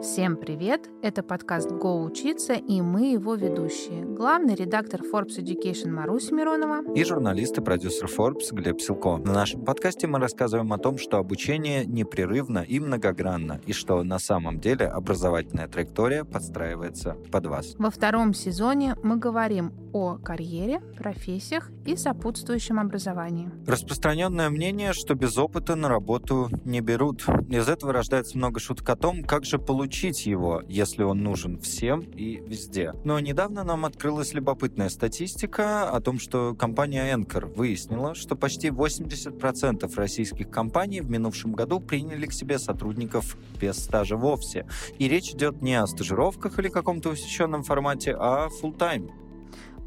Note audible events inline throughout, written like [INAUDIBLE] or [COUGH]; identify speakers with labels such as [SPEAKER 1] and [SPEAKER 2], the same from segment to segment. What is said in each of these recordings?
[SPEAKER 1] Всем привет! Это подкаст «Го учиться» и мы его ведущие. Главный редактор Forbes Education Маруся Миронова
[SPEAKER 2] и журналист и продюсер Forbes Глеб Силко. На нашем подкасте мы рассказываем о том, что обучение непрерывно и многогранно, и что на самом деле образовательная траектория подстраивается под вас.
[SPEAKER 1] Во втором сезоне мы говорим о карьере, профессиях и сопутствующем образовании.
[SPEAKER 2] Распространенное мнение, что без опыта на работу не берут. Из этого рождается много шуток о том, как же получить получить его, если он нужен всем и везде. Но недавно нам открылась любопытная статистика о том, что компания Anchor выяснила, что почти 80% российских компаний в минувшем году приняли к себе сотрудников без стажа вовсе. И речь идет не о стажировках или каком-то усеченном формате, а full time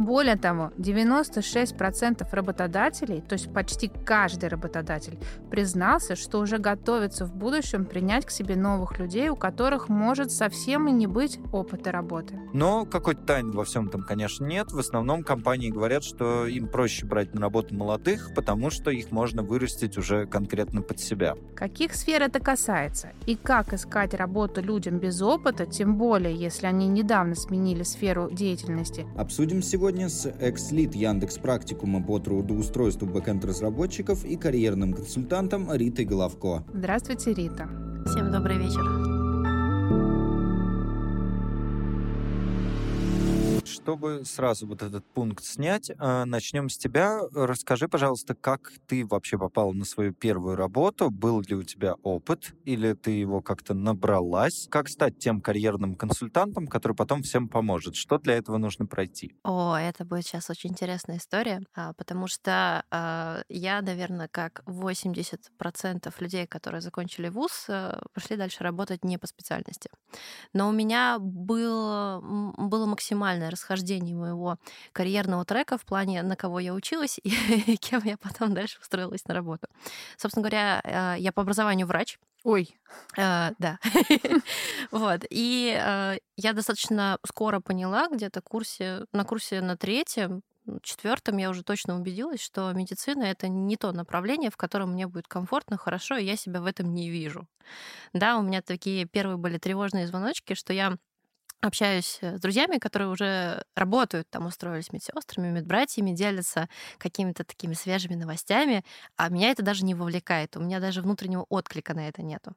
[SPEAKER 1] более того, 96% работодателей, то есть почти каждый работодатель, признался, что уже готовится в будущем принять к себе новых людей, у которых может совсем и не быть опыта работы.
[SPEAKER 2] Но какой-то тайны во всем этом, конечно, нет. В основном компании говорят, что им проще брать на работу молодых, потому что их можно вырастить уже конкретно под себя.
[SPEAKER 1] Каких сфер это касается? И как искать работу людям без опыта, тем более, если они недавно сменили сферу деятельности?
[SPEAKER 2] Обсудим сегодня сегодня с экс-лид Яндекс Практикума по трудоустройству бэкэнд-разработчиков и карьерным консультантом Ритой Головко.
[SPEAKER 1] Здравствуйте, Рита.
[SPEAKER 3] Всем добрый вечер.
[SPEAKER 2] Чтобы сразу вот этот пункт снять, э, начнем с тебя. Расскажи, пожалуйста, как ты вообще попал на свою первую работу? Был ли у тебя опыт? Или ты его как-то набралась? Как стать тем карьерным консультантом, который потом всем поможет? Что для этого нужно пройти?
[SPEAKER 3] О, это будет сейчас очень интересная история, а, потому что а, я, наверное, как 80% людей, которые закончили вуз, э, пошли дальше работать не по специальности. Но у меня было, было максимальное расхождение прохождении моего карьерного трека в плане, на кого я училась [LAUGHS] и кем я потом дальше устроилась на работу. Собственно говоря, э, я по образованию врач.
[SPEAKER 1] Ой.
[SPEAKER 3] А, да. [LAUGHS] вот. И а, я достаточно скоро поняла, где-то курсе, на курсе на третьем, четвертом я уже точно убедилась, что медицина это не то направление, в котором мне будет комфортно, хорошо, и я себя в этом не вижу. Да, у меня такие первые были тревожные звоночки, что я общаюсь э, с друзьями, которые уже работают, там устроились медсестрами, медбратьями, делятся какими-то такими свежими новостями, а меня это даже не вовлекает, у меня даже внутреннего отклика на это нету.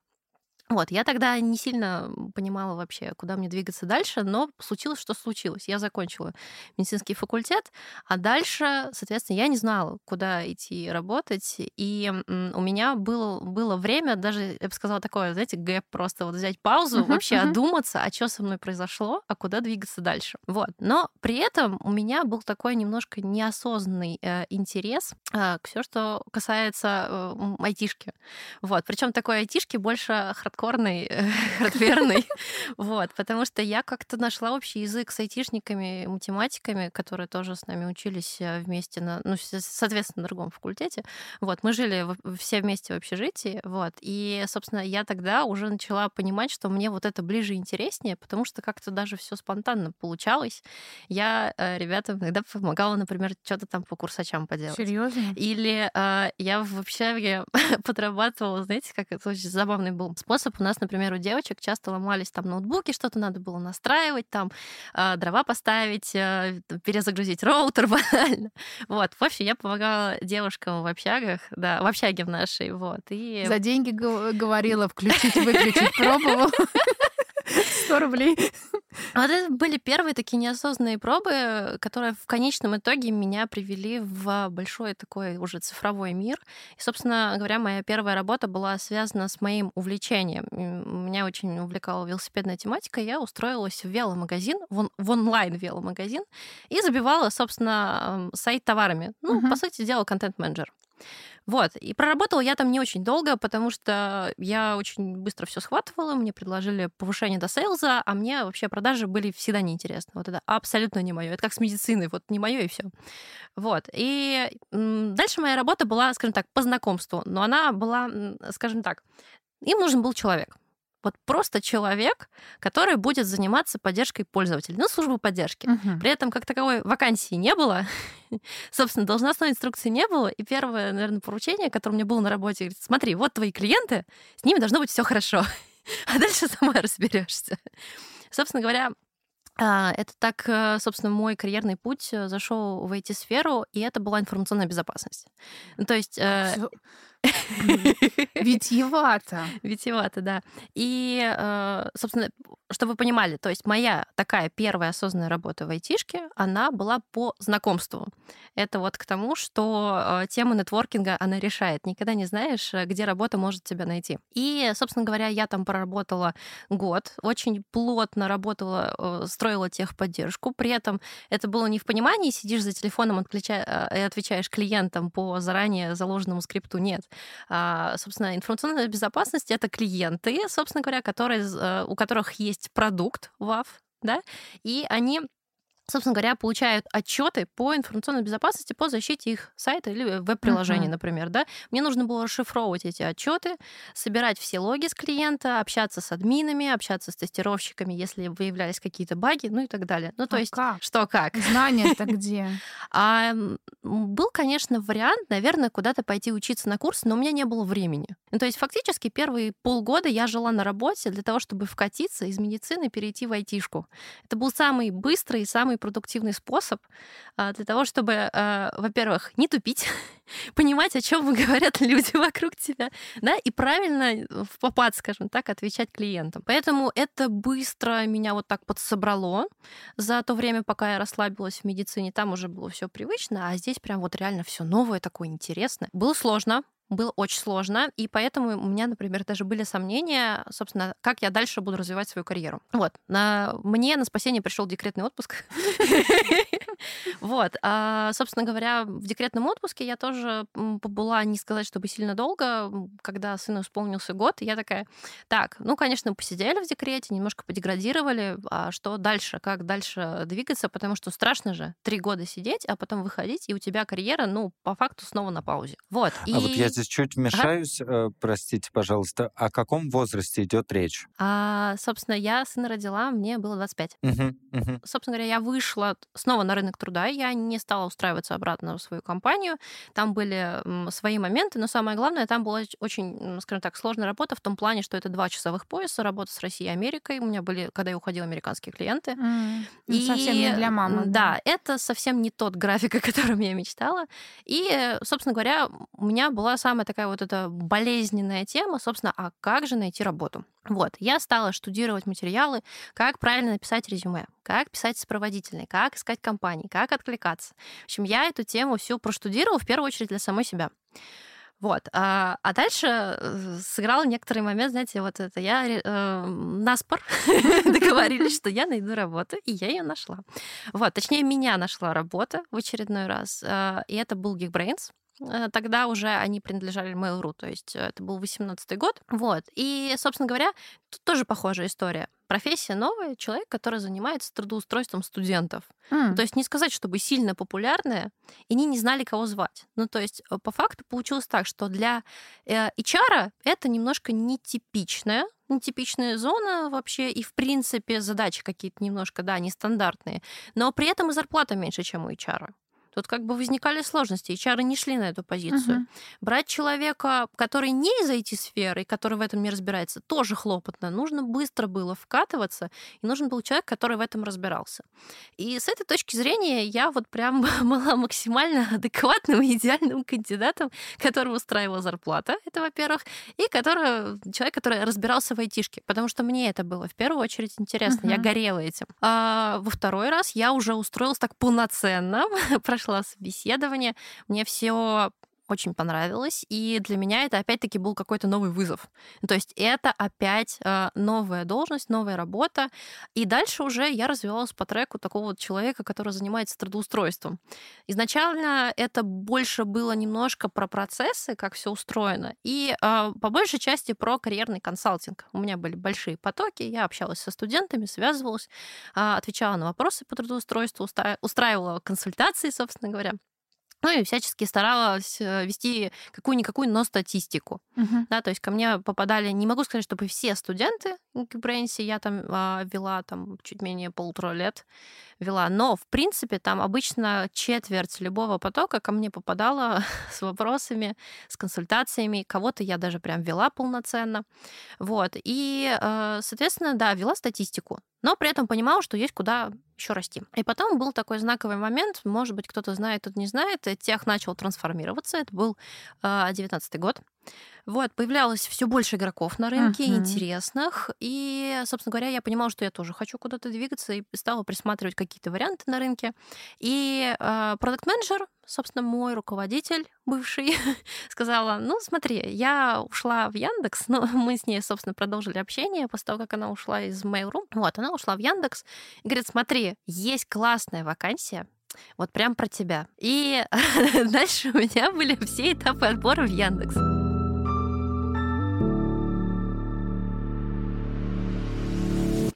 [SPEAKER 3] Вот, я тогда не сильно понимала вообще, куда мне двигаться дальше, но случилось, что случилось. Я закончила медицинский факультет, а дальше, соответственно, я не знала, куда идти работать, и у меня было, было время, даже, я бы сказала, такое, знаете, гэп, просто вот взять паузу, uh-huh, вообще uh-huh. одуматься, а что со мной произошло, а куда двигаться дальше. Вот, но при этом у меня был такой немножко неосознанный э, интерес э, к все, что касается э, айтишки. Вот, причем такой айтишки больше хардкорный, [LAUGHS] хардверный, вот, потому что я как-то нашла общий язык с айтишниками, математиками, которые тоже с нами учились э, вместе на, ну, соответственно, на другом факультете, вот, мы жили все вместе в общежитии, вот, и, собственно, я тогда уже начала понимать, что мне вот это ближе и интереснее, потому что как-то даже все спонтанно получалось. Я э, ребятам иногда помогала, например, что-то там по курсачам поделать.
[SPEAKER 1] Серьезно?
[SPEAKER 3] Или э, я в общаге [LAUGHS] подрабатывала, знаете, как это очень забавный был способ, способ. У нас, например, у девочек часто ломались там ноутбуки, что-то надо было настраивать, там э, дрова поставить, э, перезагрузить роутер [LAUGHS] банально. Вот, в общем, я помогала девушкам в общагах, да, в общаге в нашей, вот. И...
[SPEAKER 1] За деньги говорила [LAUGHS] включить, выключить, пробовала. 100 рублей.
[SPEAKER 3] Вот это были первые такие неосознанные пробы, которые в конечном итоге меня привели в большой такой уже цифровой мир. И, собственно говоря, моя первая работа была связана с моим увлечением. Меня очень увлекала велосипедная тематика. Я устроилась в веломагазин, в, онлайн-веломагазин, и забивала, собственно, сайт товарами. Ну, uh-huh. по сути дела, контент-менеджер. Вот. И проработала я там не очень долго, потому что я очень быстро все схватывала, мне предложили повышение до сейлза, а мне вообще продажи были всегда неинтересны. Вот это абсолютно не мое. Это как с медициной, вот не мое и все. Вот. И дальше моя работа была, скажем так, по знакомству, но она была, скажем так, им нужен был человек. Вот просто человек, который будет заниматься поддержкой пользователей, ну, службу поддержки. Угу. При этом как таковой вакансии не было. [LAUGHS] Собственно, должностной инструкции не было. И первое, наверное, поручение, которое у меня было на работе, говорит, смотри, вот твои клиенты, с ними должно быть все хорошо. [LAUGHS] а дальше сама разберешься. Собственно говоря, а, это так, э, собственно, мой карьерный путь э, зашел в IT-сферу, и это была информационная безопасность. То есть... Э, [LAUGHS]
[SPEAKER 1] Витьевато.
[SPEAKER 3] Витьевато, да. И, собственно, чтобы вы понимали, то есть моя такая первая осознанная работа в айтишке, она была по знакомству. Это вот к тому, что э, тема нетворкинга, она решает. Никогда не знаешь, э, где работа может тебя найти. И, собственно говоря, я там проработала год, очень плотно работала, э, строила техподдержку. При этом это было не в понимании, сидишь за телефоном отключа... и отвечаешь клиентам по заранее заложенному скрипту. Нет. А, собственно, информационная безопасность — это клиенты, собственно говоря, которые, у которых есть продукт WAF, да, и они собственно говоря, получают отчеты по информационной безопасности, по защите их сайта или веб-приложения, uh-huh. например, да. Мне нужно было расшифровывать эти отчеты, собирать все логи с клиента, общаться с админами, общаться с тестировщиками, если выявлялись какие-то баги, ну и так далее. Ну, то
[SPEAKER 1] а
[SPEAKER 3] есть,
[SPEAKER 1] как?
[SPEAKER 3] что как?
[SPEAKER 1] Знания-то [LAUGHS] где?
[SPEAKER 3] А, был, конечно, вариант, наверное, куда-то пойти учиться на курс, но у меня не было времени. Ну, то есть, фактически, первые полгода я жила на работе для того, чтобы вкатиться из медицины перейти в айтишку. Это был самый быстрый и самый самый продуктивный способ а, для того, чтобы, а, во-первых, не тупить, [LAUGHS] понимать, о чем [LAUGHS] говорят люди вокруг тебя, да, и правильно в попад, скажем так, отвечать клиентам. Поэтому это быстро меня вот так подсобрало за то время, пока я расслабилась в медицине. Там уже было все привычно, а здесь прям вот реально все новое, такое интересное. Было сложно, было очень сложно, и поэтому у меня, например, даже были сомнения, собственно, как я дальше буду развивать свою карьеру. Вот. На... Мне на спасение пришел декретный отпуск. [LAUGHS] Вот. А, собственно говоря, в декретном отпуске я тоже побыла, не сказать, чтобы сильно долго, когда сыну исполнился год, я такая, так, ну, конечно, посидели в декрете, немножко подеградировали, а что дальше, как дальше двигаться, потому что страшно же три года сидеть, а потом выходить, и у тебя карьера, ну, по факту снова на паузе. Вот.
[SPEAKER 2] И... А вот я здесь чуть вмешаюсь, ага. Э, простите, пожалуйста, о каком возрасте идет речь?
[SPEAKER 3] А, собственно, я сына родила, мне было 25. Угу, угу. Собственно говоря, я вышла снова на рынок труда, я не стала устраиваться обратно в свою компанию. Там были свои моменты, но самое главное, там была очень, скажем так, сложная работа в том плане, что это два часовых пояса, работа с Россией и Америкой. У меня были, когда я уходила, американские клиенты.
[SPEAKER 1] Mm, и совсем не для мамы.
[SPEAKER 3] Да, да, это совсем не тот график, [LAUGHS] о котором я мечтала. И, собственно говоря, у меня была самая такая вот эта болезненная тема, собственно, а как же найти работу? Вот, я стала штудировать материалы, как правильно написать резюме, как писать сопроводительные, как искать компании, как откликаться. В общем, я эту тему всю проштудировала в первую очередь для самой себя. Вот. А, а дальше э, сыграл некоторый момент, знаете, вот это я э, наспор [LAUGHS] договорились, что я найду работу, и я ее нашла. Вот, точнее, меня нашла работа в очередной раз, э, и это был Geekbrains. Э, тогда уже они принадлежали Mail.ru, то есть э, это был 18 год. Вот. И, собственно говоря, тут тоже похожая история. Профессия новая, человек, который занимается трудоустройством студентов. Mm. То есть не сказать, чтобы сильно популярная, и они не знали, кого звать. Ну, то есть э, по факту получилось так, что для HR это немножко нетипичная нетипичная зона вообще, и, в принципе, задачи какие-то немножко, да, нестандартные, но при этом и зарплата меньше, чем у HR. Тут как бы возникали сложности. HR не шли на эту позицию. Угу. Брать человека, который не из IT-сферы, который в этом не разбирается, тоже хлопотно. Нужно быстро было вкатываться, и нужен был человек, который в этом разбирался. И с этой точки зрения я вот прям [LAUGHS] была максимально [LAUGHS] адекватным и идеальным кандидатом, которого устраивала зарплата, это во-первых, и который, человек, который разбирался в айтишке, потому что мне это было в первую очередь интересно, uh я горела этим. А во второй раз я уже устроилась так полноценно, [LAUGHS] прошла собеседование, мне все очень понравилось, и для меня это опять-таки был какой-то новый вызов. То есть это опять э, новая должность, новая работа, и дальше уже я развивалась по треку такого вот человека, который занимается трудоустройством. Изначально это больше было немножко про процессы, как все устроено, и э, по большей части про карьерный консалтинг. У меня были большие потоки, я общалась со студентами, связывалась, э, отвечала на вопросы по трудоустройству, устраивала консультации, собственно говоря. Ну и всячески старалась э, вести какую-никакую, но статистику.
[SPEAKER 1] Мгм.
[SPEAKER 3] Да, то есть ко мне попадали, не могу сказать, чтобы все студенты Geekbrains, я там а, вела там чуть менее полутора лет вела, но в принципе там обычно четверть любого потока ко мне попадала [LAUGHS] с вопросами, с консультациями, кого-то я даже прям вела полноценно, вот, и, э, соответственно, да, вела статистику, но при этом понимала, что есть куда еще расти. И потом был такой знаковый момент, может быть, кто-то знает, кто-то не знает, э, тех начал трансформироваться, это был э, 19 год. Вот, появлялось все больше игроков на рынке,
[SPEAKER 1] Мгм.
[SPEAKER 3] интересных. И, собственно говоря, я понимала, что я тоже хочу куда-то двигаться, и стала присматривать какие-то варианты на рынке. И э, продукт-менеджер, собственно, мой руководитель бывший, [LAUGHS] сказала, ну, смотри, я ушла в Яндекс, но [LAUGHS] мы с ней, собственно, продолжили общение после того, как она ушла из Mail.ru. Вот, она ушла в Яндекс и говорит, смотри, есть классная вакансия, вот прям про тебя. И [LAUGHS] дальше у меня были все этапы отбора в Яндекс.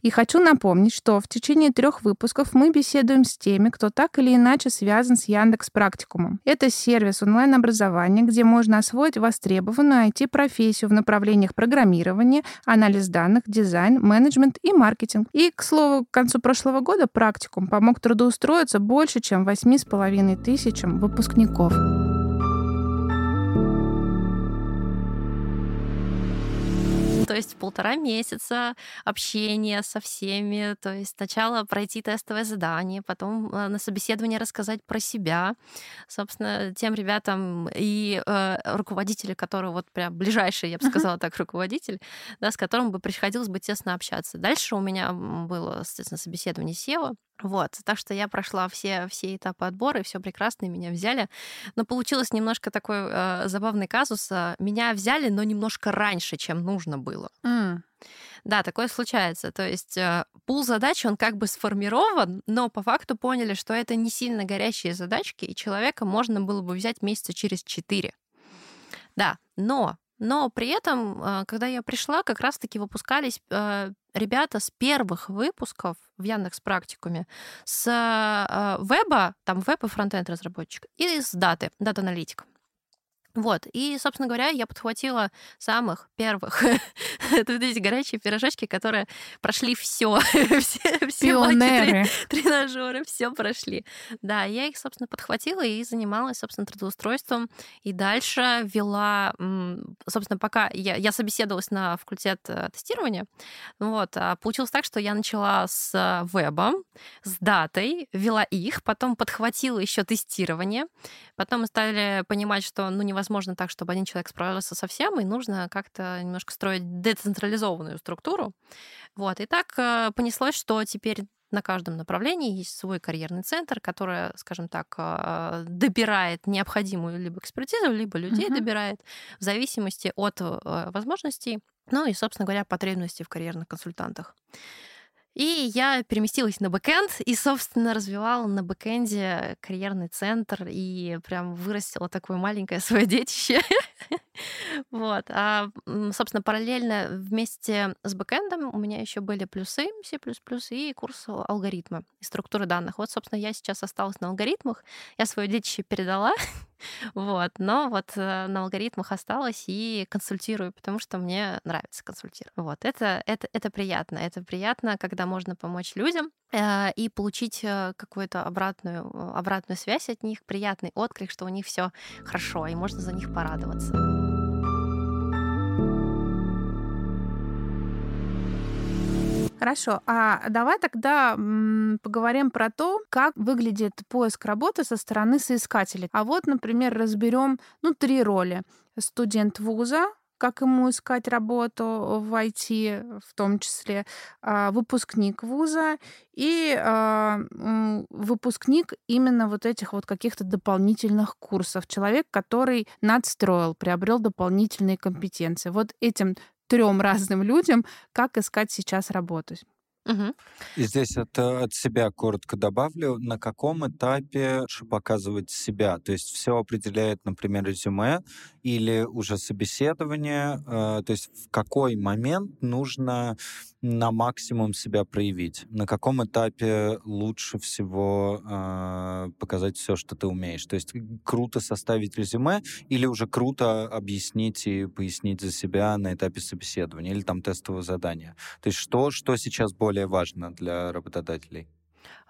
[SPEAKER 1] И хочу напомнить, что в течение трех выпусков мы беседуем с теми, кто так или иначе связан с Яндекс Практикумом. Это сервис онлайн-образования, где можно освоить востребованную IT-профессию в направлениях программирования, анализ данных, дизайн, менеджмент и маркетинг. И, к слову, к концу прошлого года практикум помог трудоустроиться больше, чем 8,5 тысячам выпускников.
[SPEAKER 3] То есть полтора месяца общения со всеми, то есть сначала пройти тестовое задание, потом э, на собеседование рассказать про себя, собственно, тем ребятам и э, руководители, которые вот прям ближайшие, я бы сказала так, руководитель, да, с которым бы приходилось бы тесно общаться. Дальше у меня было, соответственно, собеседование SEO, вот, так что я прошла все, все этапы отбора, и все прекрасно, и меня взяли. Но получилось немножко такой э, забавный казус. э, Меня взяли, но немножко раньше, чем нужно было.
[SPEAKER 1] М.
[SPEAKER 3] Да, такое случается. То есть э, пул задач, он как бы сформирован, но по факту поняли, что это не сильно горящие задачки, и человека можно было бы взять месяца через четыре. Да, но, но при этом, э, когда я пришла, как раз-таки выпускались э, ребята с первых выпусков в Яндекс Практикуме с э, веба, там веб и фронтенд разработчик, и с даты, дата-аналитик. Вот, и, собственно говоря, я подхватила самых первых, [LAUGHS] вот эти горячие пирожочки, которые прошли [LAUGHS] все, все, все
[SPEAKER 1] Пионеры.
[SPEAKER 3] тренажеры, все прошли. Да, я их, собственно, подхватила и занималась, собственно, трудоустройством. И дальше вела, собственно, пока я, я собеседовалась на факультет э, тестирования, вот, а получилось так, что я начала с э, вебом, с датой, вела их, потом подхватила еще тестирование, потом мы стали понимать, что ну, невозможно так, чтобы один человек справился со всем, и нужно как-то немножко строить децентрализованную структуру. Вот, и так э, понеслось, что теперь на каждом направлении есть свой карьерный центр, который, скажем так, э, добирает необходимую либо экспертизу, либо людей
[SPEAKER 1] Мгм.
[SPEAKER 3] добирает в зависимости от э, возможностей, ну и, собственно говоря, потребностей в карьерных консультантах. И я переместилась на бэкэнд и, собственно, развивала на бэкэнде карьерный центр и прям вырастила такое маленькое [LAUGHS] свое детище. Вот. А, собственно, параллельно вместе с бэкэндом у меня еще были плюсы, C++ и курс алгоритма и структуры данных. Вот, собственно, я сейчас осталась на алгоритмах. Я свое детище передала, вот, но вот э, на алгоритмах осталась и консультирую, потому что мне нравится консультировать. Вот, это, это, это приятно. Это приятно, когда можно помочь людям э, и получить э, какую-то обратную, обратную связь от них, приятный отклик, что у них все хорошо, и можно за них порадоваться.
[SPEAKER 1] Хорошо, а давай тогда поговорим про то, как выглядит поиск работы со стороны соискателей. А вот, например, разберем ну, три роли. Студент вуза, как ему искать работу в IT, в том числе а, выпускник вуза и а, выпускник именно вот этих вот каких-то дополнительных курсов. Человек, который надстроил, приобрел дополнительные компетенции. Вот этим трем разным людям, как искать сейчас работу.
[SPEAKER 2] И здесь от, э, от себя коротко добавлю, на каком этапе показывать себя. То есть все определяет, например, резюме или уже собеседование. э, То есть в какой момент нужно на максимум себя проявить? На каком этапе лучше всего э, показать все, что ты умеешь? То есть круто составить резюме или уже круто объяснить и пояснить за себя на этапе собеседования или там тестового задания? То есть что, что сейчас более важно для работодателей?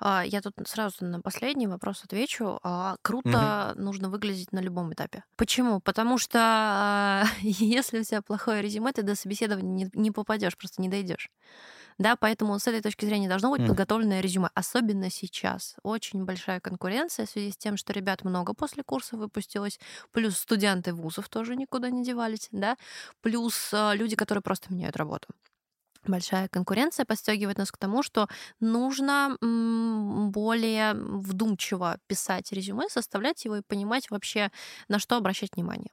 [SPEAKER 3] А, Я тут сразу на последний вопрос отвечу. А, Круто нужно выглядеть на любом этапе. Почему? Потому что [LAUGHS] если у тебя плохое резюме, ты до собеседования не, попадешь, просто не дойдешь. Да, поэтому с этой точки зрения должно быть подготовленное резюме, особенно сейчас. Очень большая конкуренция в связи с тем, что ребят много после курса выпустилось, плюс студенты вузов тоже никуда не девались, да, плюс а, люди, которые просто меняют работу. Большая конкуренция подстегивает нас к тому, что нужно более вдумчиво писать резюме, составлять его и понимать вообще, на что обращать внимание.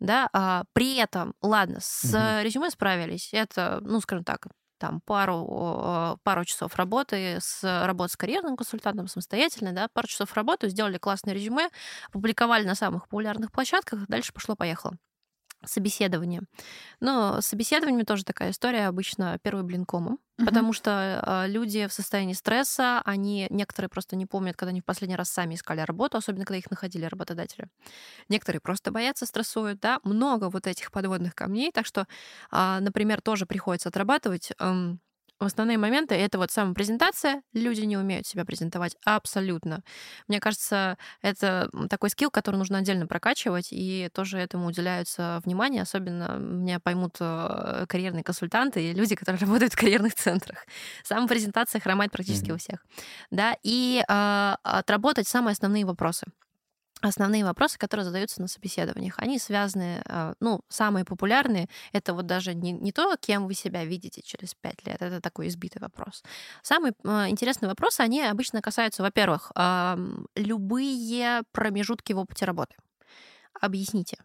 [SPEAKER 3] Да? А, при этом, ладно, с
[SPEAKER 2] Мгм.
[SPEAKER 3] резюме справились. Это, ну, скажем так, там пару, о, пару часов работы с работы с карьерным консультантом самостоятельно, да, пару часов работы, сделали классное резюме, опубликовали на самых популярных площадках, дальше пошло-поехало. Собеседование. Но с собеседованиями тоже такая история, обычно первый блин комом, потому что а, люди в состоянии стресса, они, некоторые просто не помнят, когда они в последний раз сами искали работу, особенно когда их находили работодатели. Некоторые просто боятся, стрессуют, да, много вот этих подводных камней, так что, а, например, тоже приходится отрабатывать эм, основные моменты. Это вот самопрезентация. Люди не умеют себя презентовать абсолютно. Мне кажется, это такой скилл, который нужно отдельно прокачивать, и тоже этому уделяются внимание. Особенно меня поймут э, карьерные консультанты и люди, которые [LAUGHS] работают в карьерных центрах. Самопрезентация хромает практически
[SPEAKER 2] Мгм.
[SPEAKER 3] у всех. Да, и а, отработать самые основные вопросы основные вопросы, которые задаются на собеседованиях, они связаны, а, ну, самые популярные, это вот даже не, не то, кем вы себя видите через пять лет, это такой избитый вопрос. Самые а, интересные вопросы, они обычно касаются, во-первых, любые промежутки в опыте работы. Объясните,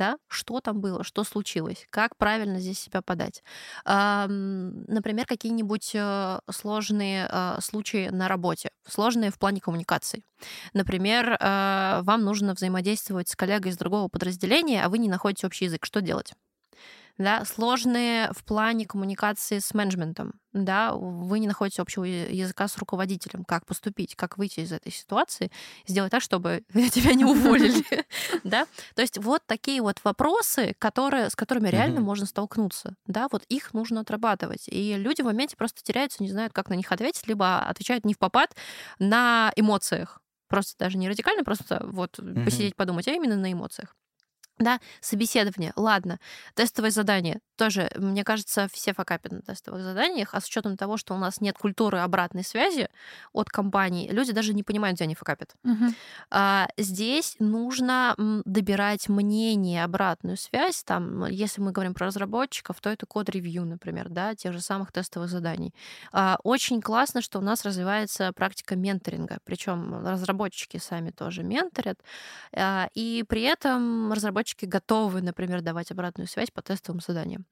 [SPEAKER 3] да, что там было, что случилось, как правильно здесь себя подать. Ам, Например, какие-нибудь э, сложные э, случаи на работе, сложные в плане коммуникации. Например, э, вам нужно взаимодействовать с коллегой из другого подразделения, а вы не находите общий язык. Что делать? Да, сложные в плане коммуникации с менеджментом. Да, вы не находите общего языка с руководителем. Как поступить, как выйти из этой ситуации, сделать так, чтобы [LAUGHS] тебя не уволили. [LAUGHS] Да? То есть вот такие вот вопросы, которые, с которыми реально можно столкнуться. Да, вот их нужно отрабатывать. И люди в моменте просто теряются, не знают, как на них ответить, либо отвечают не в попад на эмоциях. Просто даже не радикально, просто вот посидеть, подумать, а именно на эмоциях. Да, собеседование, ладно. Тестовое задание. Тоже, мне кажется, все факапят на тестовых заданиях, а с учетом того, что у нас нет культуры обратной связи от компаний, люди даже не понимают, где они факапят.
[SPEAKER 1] Мгм.
[SPEAKER 3] А, Здесь нужно добирать мнение, обратную связь. Там, если мы говорим про разработчиков, то это код-ревью, например, да, тех же самых тестовых заданий. А, Очень классно, что у нас развивается практика менторинга, причем разработчики сами тоже менторят, А, и при этом разработчики готовы, например, давать обратную связь по тестовым заданиям.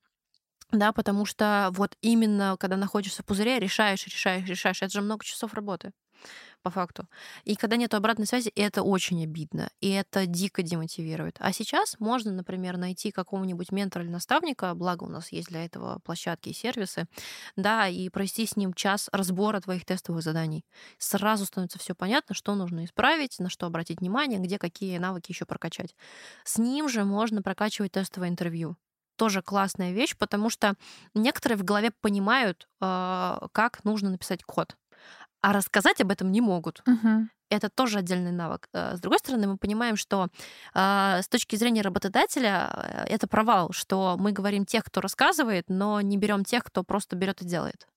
[SPEAKER 3] Да, потому что вот именно когда находишься в пузыре, решаешь, решаешь, решаешь, это же много часов работы по факту. И когда нет обратной связи, это очень обидно, и это дико демотивирует. А сейчас можно, например, найти какого-нибудь ментора или наставника, благо у нас есть для этого площадки и сервисы, да, и провести с ним час разбора твоих тестовых заданий. Сразу становится все понятно, что нужно исправить, на что обратить внимание, где какие навыки еще прокачать. С ним же можно прокачивать тестовое интервью тоже классная вещь, потому что некоторые в голове понимают, э, как нужно написать код, а рассказать об этом не могут.
[SPEAKER 1] Мгм.
[SPEAKER 3] Это тоже отдельный навык. Э, С другой стороны, мы понимаем, что э, с точки зрения работодателя э, это провал, что мы говорим тех, кто рассказывает, но не берем тех, кто просто берет и делает.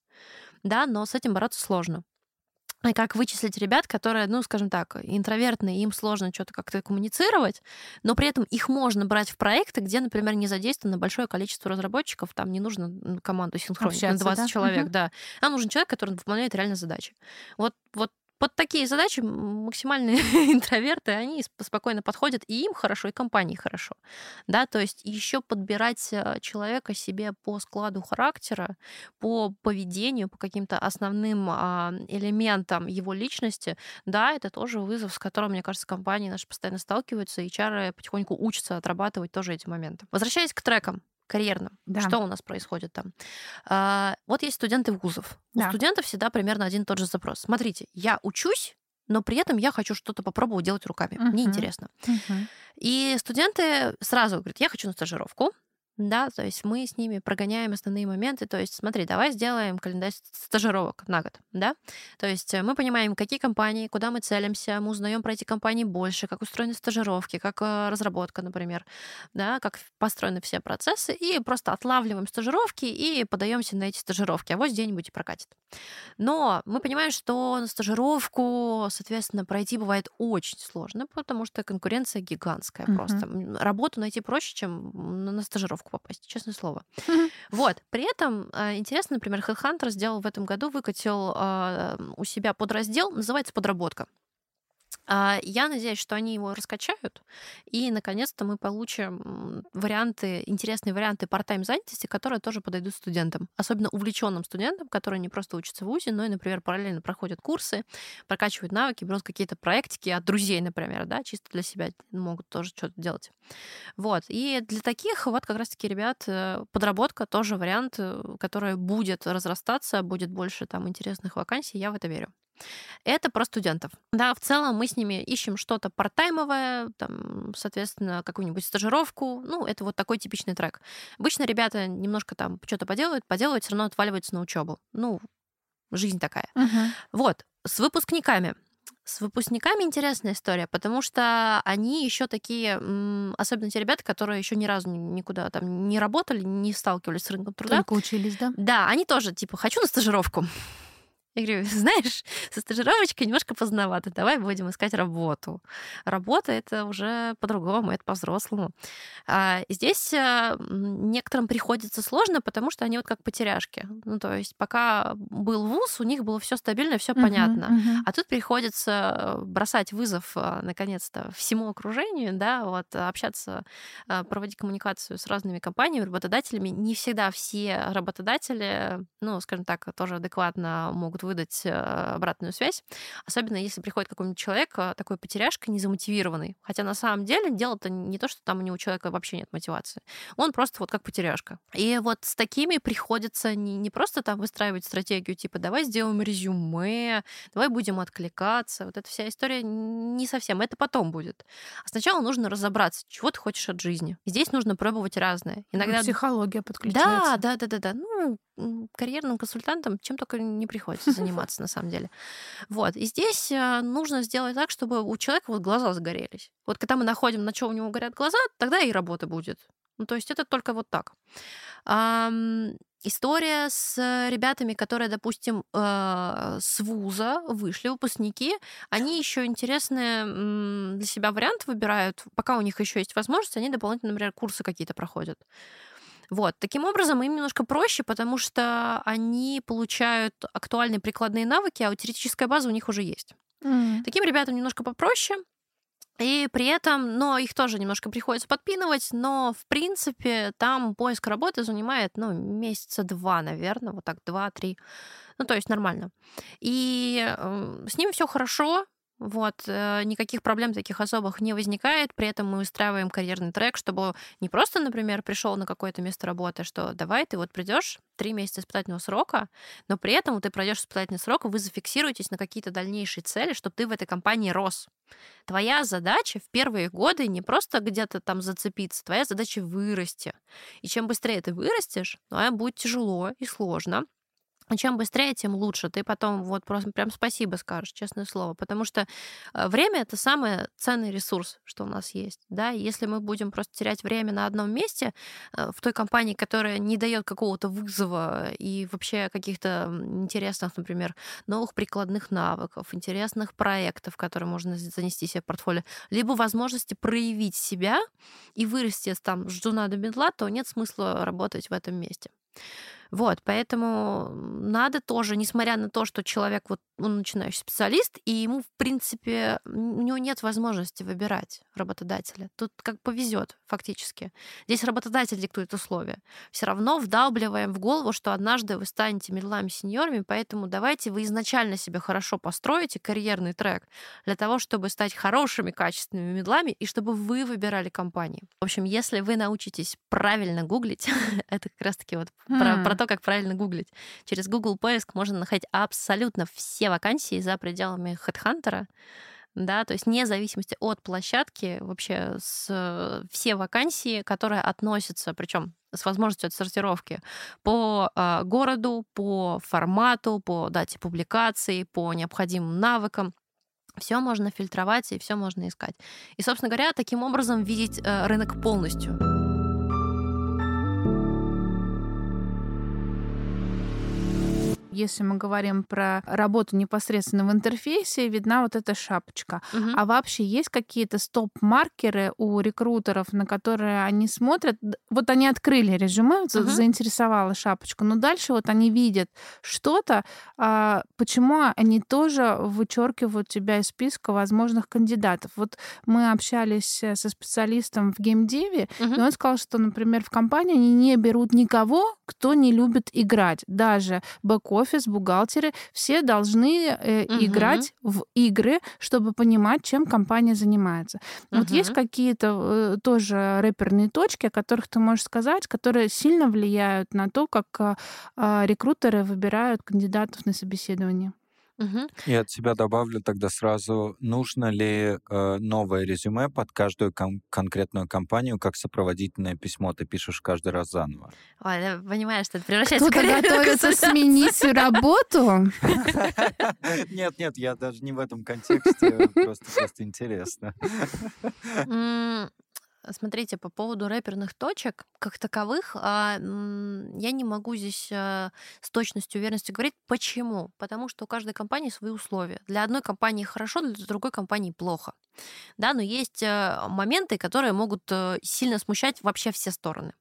[SPEAKER 3] Да, но с этим бороться сложно. И как вычислить ребят, которые, ну, скажем так, интровертные, им сложно что-то как-то коммуницировать, но при этом их можно брать в проекты, где, например, не задействовано большое количество разработчиков, там не нужно команду синхронить на
[SPEAKER 1] Общаться,
[SPEAKER 3] 20
[SPEAKER 1] да?
[SPEAKER 3] человек,
[SPEAKER 1] Мгм.
[SPEAKER 3] да. А нужен человек, который выполняет реально задачи. Вот, вот под такие задачи максимальные [LAUGHS] интроверты, они спокойно подходят, и им хорошо, и компании хорошо. Да, то есть еще подбирать э, человека себе по складу характера, по поведению, по каким-то основным а, элементам его личности, да, это тоже вызов, с которым, мне кажется, компании наши постоянно сталкиваются, и HR потихоньку учатся отрабатывать тоже эти моменты. Возвращаясь к трекам, карьерным. Да. Что у нас происходит там? А, вот есть студенты вузов. Да. У студентов всегда примерно один и тот же запрос. Смотрите, я учусь, но при этом я хочу что-то попробовать делать руками. Uh-huh. Мне интересно. Uh-huh. И студенты сразу говорят, я хочу на стажировку, да, то есть мы с ними прогоняем основные моменты. То есть, смотри, давай сделаем календарь стажировок на год, да? То есть э, мы понимаем, какие компании, куда мы целимся, мы узнаем про эти компании больше, как устроены стажировки, как э, разработка, например, да, как построены все процессы, и просто отлавливаем стажировки и подаемся на эти стажировки, а вот где-нибудь и прокатит. Но мы понимаем, что на стажировку, соответственно, пройти бывает очень сложно, потому что конкуренция гигантская uh-huh. просто. Работу найти проще, чем на стажировку стажировку попасть, честное слово. Вот. При этом а, интересно, например, HeadHunter сделал в этом году, выкатил а, у себя подраздел, называется «Подработка». А, я надеюсь, что они его раскачают, и наконец-то мы получим варианты, интересные варианты part-time занятости, которые тоже подойдут студентам, особенно увлеченным студентам, которые не просто учатся в ВУЗе, но и, например, параллельно проходят курсы, прокачивают навыки, берут какие-то проектики от друзей, например, да, чисто для себя могут тоже что-то делать. Вот. И для таких вот как раз-таки ребят э, подработка тоже вариант, э, который будет разрастаться, будет больше там интересных вакансий, я в это верю. Это про студентов. Да, в целом мы с ними ищем что-то партаймовое, там, соответственно, какую-нибудь стажировку. Ну, это вот такой типичный трек. Обычно ребята немножко там что-то поделают, поделают, все равно отваливаются на учебу. Ну, жизнь такая. Uh-huh. Вот, с выпускниками. С выпускниками интересная история, потому что они еще такие, особенно те ребята, которые еще ни разу никуда там не работали, не сталкивались с рынком труда.
[SPEAKER 1] Только учились, да?
[SPEAKER 3] Да, они тоже типа хочу на стажировку. Я говорю, [LAUGHS] знаешь, со стажировочкой немножко поздновато, давай будем искать работу. Работа — это уже по-другому, это по-взрослому. А здесь а, некоторым приходится сложно, потому что они вот как потеряшки. Ну, то есть пока был вуз, у них было все стабильно, все uh-huh, понятно. Uh-huh. А тут приходится бросать вызов, а, наконец-то, всему окружению, да, вот, общаться, проводить коммуникацию с разными компаниями, работодателями. Не всегда все работодатели, ну, скажем так, тоже адекватно могут могут выдать э, обратную связь, особенно если приходит какой-нибудь человек э, такой потеряшка, незамотивированный. Хотя на самом деле дело-то не то, что там у него человека вообще нет мотивации. Он просто вот как потеряшка. И вот с такими приходится не, не просто там выстраивать стратегию типа давай сделаем резюме, давай будем откликаться. Вот эта вся история не совсем. Это потом будет. А сначала нужно разобраться, чего ты хочешь от жизни. И здесь нужно пробовать разное.
[SPEAKER 1] Иногда... Ну, психология подключается.
[SPEAKER 3] Да, да, да, да, да. Ну, карьерным консультантом чем только не приходится заниматься на самом деле. Вот. И здесь э, нужно сделать так, чтобы у человека вот глаза загорелись. Вот когда мы находим, на что у него горят глаза, тогда и работа будет. Ну, то есть это только вот так. История с ребятами, которые, допустим, э, с вуза вышли, выпускники, они еще интересные для себя вариант выбирают, пока у них еще есть возможность, они дополнительно, например, курсы какие-то проходят. Вот. Таким образом, им немножко проще, потому что они получают актуальные прикладные навыки, а теоретическая база у них уже есть. Mm. Таким ребятам немножко попроще. И при этом, но их тоже немножко приходится подпинывать, но в принципе там поиск работы занимает, ну, месяца два, наверное, вот так, два-три. Ну, то есть нормально. И э, с ним все хорошо, вот, э, никаких проблем таких особых не возникает. При этом мы устраиваем карьерный трек, чтобы не просто, например, пришел на какое-то место работы, что давай ты вот придешь три месяца испытательного срока, но при этом ты пройдешь испытательный срок, вы зафиксируетесь на какие-то дальнейшие цели, чтобы ты в этой компании рос. Твоя задача в первые годы не просто где-то там зацепиться, твоя задача вырасти. И чем быстрее ты вырастешь, ну, будет тяжело и сложно, чем быстрее, тем лучше. Ты потом вот просто прям спасибо скажешь, честное слово. Потому что э, время — это самый ценный ресурс, что у нас есть. Да? если мы будем просто терять время на одном месте, э, в той компании, которая не дает какого-то вызова и вообще каких-то интересных, например, новых прикладных навыков, интересных проектов, которые можно занести себе в портфолио, либо возможности проявить себя и вырасти там ждуна до медла, то нет смысла работать в этом месте. Вот, поэтому надо тоже, несмотря на то, что человек вот он начинающий специалист, и ему, в принципе, у него нет возможности выбирать работодателя. Тут как повезет фактически. Здесь работодатель диктует условия. Все равно вдалбливаем в голову, что однажды вы станете медлами сеньорами, поэтому давайте вы изначально себе хорошо построите карьерный трек для того, чтобы стать хорошими, качественными медлами и чтобы вы выбирали компании. В общем, если вы научитесь правильно гуглить, [LAUGHS] это как раз-таки вот про, про то, как правильно гуглить. Через Google поиск можно находить абсолютно все вакансии за пределами HeadHunter, да, то есть вне зависимости от площадки вообще с, все вакансии, которые относятся, причем с возможностью отсортировки по э, городу, по формату, по дате публикации, по необходимым навыкам. Все можно фильтровать и все можно искать. И, собственно говоря, таким образом видеть э, рынок полностью.
[SPEAKER 1] Если мы говорим про работу непосредственно в интерфейсе, видна вот эта шапочка. Угу. А вообще есть какие-то стоп-маркеры у рекрутеров, на которые они смотрят? Вот они открыли резюме, угу. заинтересовала шапочка, но дальше вот они видят что-то, а почему они тоже вычеркивают тебя из списка возможных кандидатов. Вот мы общались э, со специалистом в геймдеве, угу. и он сказал, что, например, в компании они не берут никого, кто не любит играть. Даже бэк офис, бухгалтеры, все должны э, угу. играть в игры, чтобы понимать, чем компания занимается. Угу. Вот есть какие-то э, тоже рэперные точки, о которых ты можешь сказать, которые сильно влияют на то, как э, рекрутеры выбирают кандидатов на собеседование.
[SPEAKER 2] Угу. И от себя добавлю тогда сразу, нужно ли э, новое резюме под каждую кон- конкретную компанию, как сопроводительное письмо ты пишешь каждый раз заново?
[SPEAKER 3] Ой, я понимаю, что это превращается
[SPEAKER 1] Кто-то в готовится сменить [LAUGHS] работу? [LAUGHS]
[SPEAKER 2] Нет, нет, я даже не в этом контексте, просто просто интересно.
[SPEAKER 3] Смотрите, по поводу рэперных точек, как таковых, а, я не могу здесь а, с точностью уверенности говорить. Почему? Потому что у каждой компании свои условия. Для одной компании хорошо, для другой компании плохо. Да, но есть э, моменты, которые могут э, сильно смущать вообще все стороны.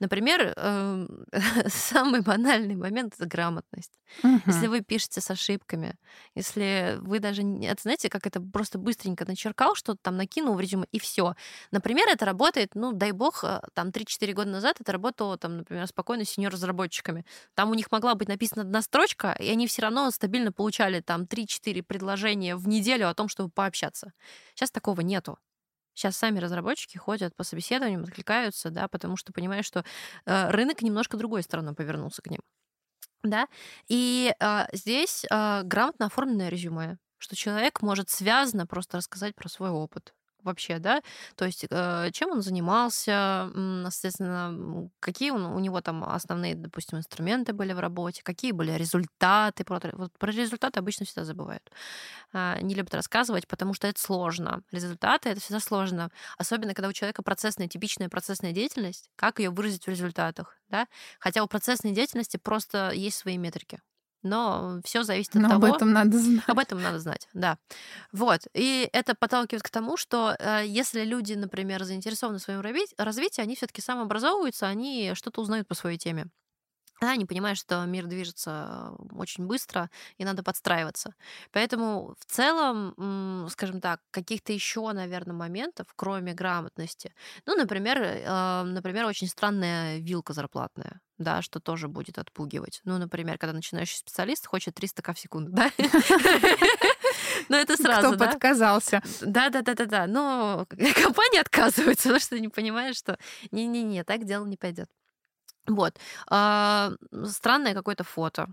[SPEAKER 3] Например, эм, [LAUGHS] самый банальный момент это грамотность. Угу. Если вы пишете с ошибками, если вы даже, это, знаете, как это просто быстренько начеркал, что-то там накинул в резюме, и все. Например, это работает, ну, дай бог, э, там 3-4 года назад это работало, там, например, спокойно с сеньор-разработчиками. Там у них могла быть написана одна строчка, и они все равно стабильно получали там 3-4 предложения в неделю о том, чтобы пообщаться. Сейчас такого нету. Сейчас сами разработчики ходят по собеседованиям, откликаются, да, потому что понимают, что э, рынок немножко другой стороной повернулся к ним. Да? И э, здесь э, грамотно оформленное резюме, что человек может связано просто рассказать про свой опыт вообще, да, то есть э, чем он занимался, соответственно, какие у него там основные, допустим, инструменты были в работе, какие были результаты. Вот про результаты обычно всегда забывают. А, не любят рассказывать, потому что это сложно. Результаты — это всегда сложно. Особенно, когда у человека процессная, типичная процессная деятельность, как ее выразить в результатах, да? Хотя у процессной деятельности просто есть свои метрики но все зависит от
[SPEAKER 1] но
[SPEAKER 3] того.
[SPEAKER 1] Об этом надо знать.
[SPEAKER 3] Об этом надо знать, да. Вот. И это подталкивает к тому, что э, если люди, например, заинтересованы в своем развитии, они все-таки самообразовываются, они что-то узнают по своей теме. Да, они понимают, что мир движется очень быстро, и надо подстраиваться. Поэтому в целом, скажем так, каких-то еще, наверное, моментов, кроме грамотности, ну, например, э, например, очень странная вилка зарплатная да, что тоже будет отпугивать. Ну, например, когда начинающий специалист хочет 300 к в секунду, да? [LAUGHS] Ну, это сразу,
[SPEAKER 1] Кто подказался.
[SPEAKER 3] Да, да, да, да, да. Но [LAUGHS] компания отказывается, потому что не понимает, что не-не-не, так дело не пойдет. Вот. А, странное какое-то фото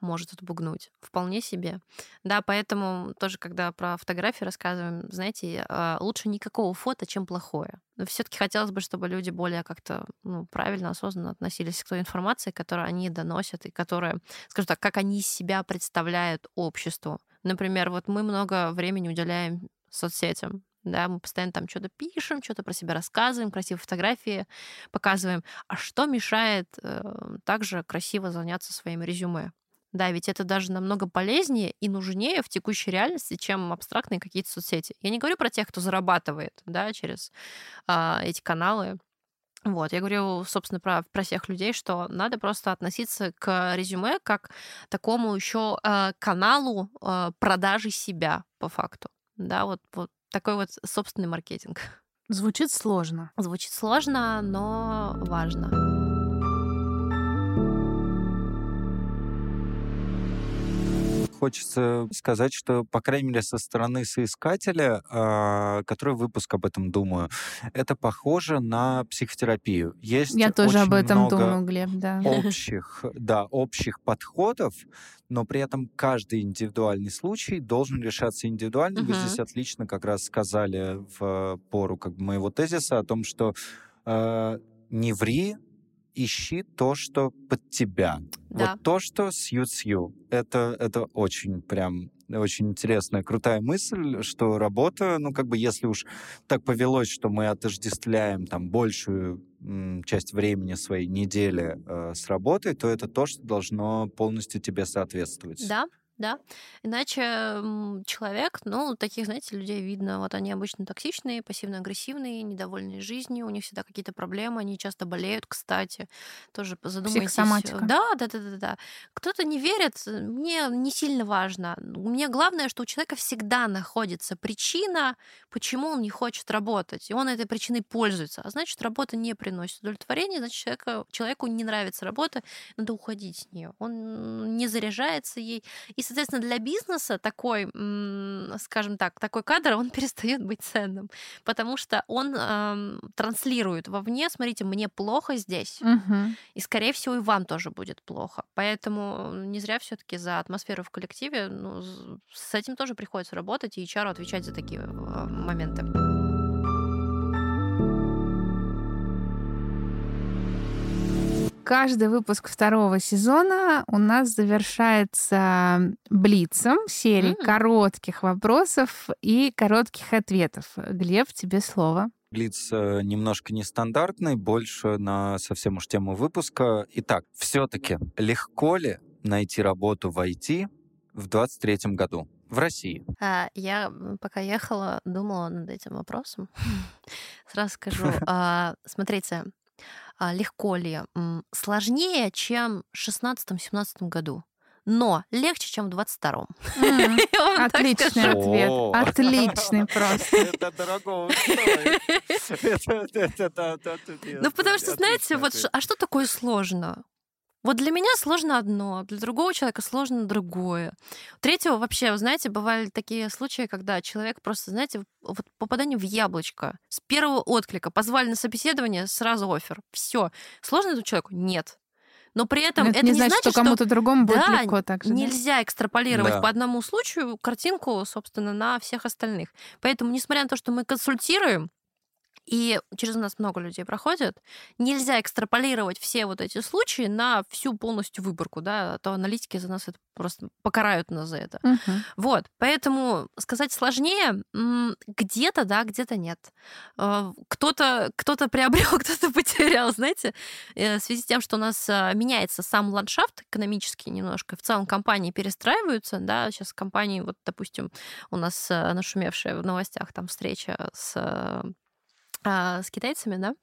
[SPEAKER 3] может отпугнуть. Вполне себе. Да, поэтому тоже, когда про фотографии рассказываем, знаете, а, лучше никакого фото, чем плохое. Но все-таки хотелось бы, чтобы люди более как-то ну, правильно, осознанно относились к той информации, которую они доносят, и которая, скажем так, как они себя представляют обществу. Например, вот мы много времени уделяем соцсетям, да, мы постоянно там что-то пишем, что-то про себя рассказываем, красивые фотографии показываем. А что мешает э, также красиво заняться своим резюме? Да, ведь это даже намного полезнее и нужнее в текущей реальности, чем абстрактные какие-то соцсети. Я не говорю про тех, кто зарабатывает, да, через э, эти каналы, Вот, я говорю, собственно, про, про всех людей, что надо просто относиться к резюме как такому еще э, каналу э, продажи себя по факту. Да, вот, вот такой вот собственный маркетинг.
[SPEAKER 1] Звучит сложно.
[SPEAKER 3] Звучит сложно, но важно.
[SPEAKER 2] Хочется сказать, что, по крайней мере, со стороны соискателя, э, который выпуск об этом думаю, это похоже на психотерапию. Есть
[SPEAKER 1] Я тоже об этом
[SPEAKER 2] много
[SPEAKER 1] думаю, Глеб, да. [LAUGHS]
[SPEAKER 2] Общих, да, общих подходов, но при этом каждый индивидуальный случай должен решаться индивидуально. Uh-huh. Вы здесь отлично как раз сказали в пору как бы, моего тезиса о том, что э, не ври, ищи то, что под тебя. Да. Вот то, что сью-сью. Это, это очень прям очень интересная, крутая мысль, что работа, ну, как бы, если уж так повелось, что мы отождествляем там большую м, часть времени своей недели э, с работой, то это то, что должно полностью тебе соответствовать.
[SPEAKER 3] Да, да. Иначе человек, ну, таких, знаете, людей видно, вот они обычно токсичные, пассивно-агрессивные, недовольные жизнью, у них всегда какие-то проблемы, они часто болеют, кстати, тоже задумайтесь.
[SPEAKER 1] Психосоматика.
[SPEAKER 3] Да, да, да, да, да. Кто-то не верит, мне не сильно важно. Мне главное, что у человека всегда находится причина, почему он не хочет работать, и он этой причиной пользуется. А значит, работа не приносит удовлетворения, значит, человеку, человеку не нравится работа, надо уходить с нее. Он не заряжается ей. И, соответственно, для бизнеса такой, скажем так, такой кадр, он [LAUGHS] перестает быть ценным, потому что он эм, транслирует вовне, смотрите, мне плохо здесь,
[SPEAKER 1] угу.
[SPEAKER 3] и, скорее всего, и вам тоже будет плохо. Поэтому не зря все таки за атмосферу в коллективе, ну, с этим тоже приходится работать, и HR отвечать за такие э, моменты.
[SPEAKER 1] Каждый выпуск второго сезона у нас завершается блицем серии mm. коротких вопросов и коротких ответов. Глеб, тебе слово.
[SPEAKER 2] Блиц э, немножко нестандартный, больше на совсем уж тему выпуска. Итак, все-таки легко ли найти работу в IT в 23 году? в России?
[SPEAKER 3] А, я пока ехала, думала над этим вопросом. [LAUGHS] Сразу скажу. [LAUGHS] А, смотрите, легко ли? Сложнее, чем в 16-17 году но легче, чем в 22-м. [LAUGHS]
[SPEAKER 1] Отличный ответ. Отличный просто.
[SPEAKER 2] Это дорого [LAUGHS]
[SPEAKER 3] Ну, потому что, знаете, вот, а что такое сложно? Вот для меня сложно одно, для другого человека сложно другое. третьего вообще, вы знаете, бывали такие случаи, когда человек просто, знаете, вот попадание в яблочко с первого отклика позвали на собеседование, сразу офер. Все. Сложно этому человеку? Нет. Но при этом это,
[SPEAKER 1] это не,
[SPEAKER 3] не
[SPEAKER 1] значит,
[SPEAKER 3] что
[SPEAKER 1] кому-то другому будет
[SPEAKER 3] да,
[SPEAKER 1] легко так же.
[SPEAKER 3] Нельзя да? экстраполировать да. по одному случаю картинку, собственно, на всех остальных. Поэтому, несмотря на то, что мы консультируем, и через нас много людей проходят, нельзя экстраполировать все вот эти случаи на всю полностью выборку, да, а то аналитики за нас это просто покарают нас за это.
[SPEAKER 1] Uh-huh.
[SPEAKER 3] Вот, поэтому сказать сложнее, где-то да, где-то нет. А, кто-то кто приобрел, [LAUGHS] кто-то потерял, знаете, э, в связи с тем, что у нас а, меняется сам ландшафт экономический немножко, в целом компании перестраиваются, да, сейчас компании, вот, допустим, у нас нашумевшая в новостях там встреча с с китайцами, да,